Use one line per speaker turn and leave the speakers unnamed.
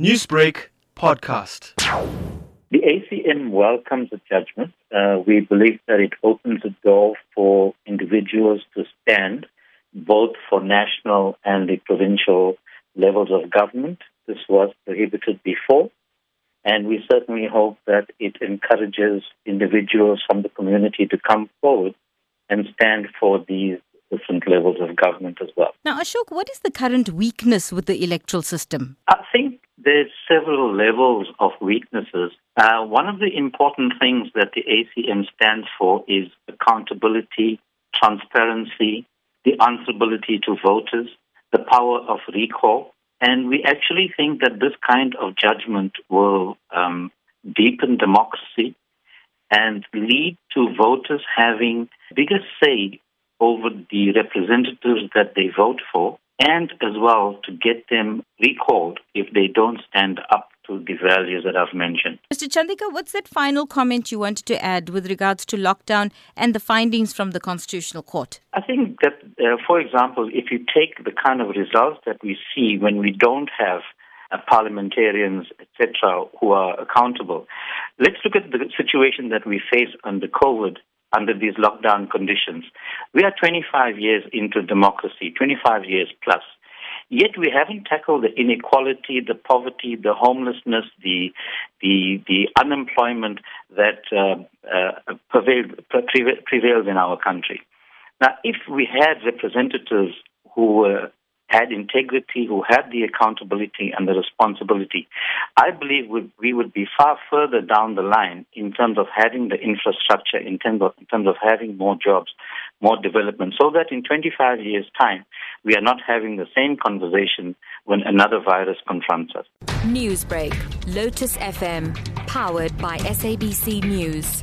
Newsbreak podcast.
The ACM welcomes the judgment. Uh, we believe that it opens the door for individuals to stand both for national and the provincial levels of government. This was prohibited before. And we certainly hope that it encourages individuals from the community to come forward and stand for these different levels of government as well.
Now, Ashok, what is the current weakness with the electoral system?
I think there's several levels of weaknesses. Uh, one of the important things that the ACM stands for is accountability, transparency, the answerability to voters, the power of recall. And we actually think that this kind of judgment will um, deepen democracy and lead to voters having bigger say over the representatives that they vote for and as well to get them recalled if they don't stand up to the values that I've mentioned.
Mr. Chandika, what's that final comment you wanted to add with regards to lockdown and the findings from the Constitutional Court?
I think that, uh, for example, if you take the kind of results that we see when we don't have uh, parliamentarians, etc., who are accountable, let's look at the situation that we face under COVID under these lockdown conditions. We are 25 years into democracy, 25 years plus. Yet we haven't tackled the inequality, the poverty, the homelessness, the the the unemployment that uh, uh, prevails in our country. Now, if we had representatives who were had integrity, who had the accountability and the responsibility, I believe we would be far further down the line in terms of having the infrastructure, in terms of, in terms of having more jobs, more development, so that in 25 years' time, we are not having the same conversation when another virus confronts us.
Newsbreak, Lotus FM, powered by SABC News.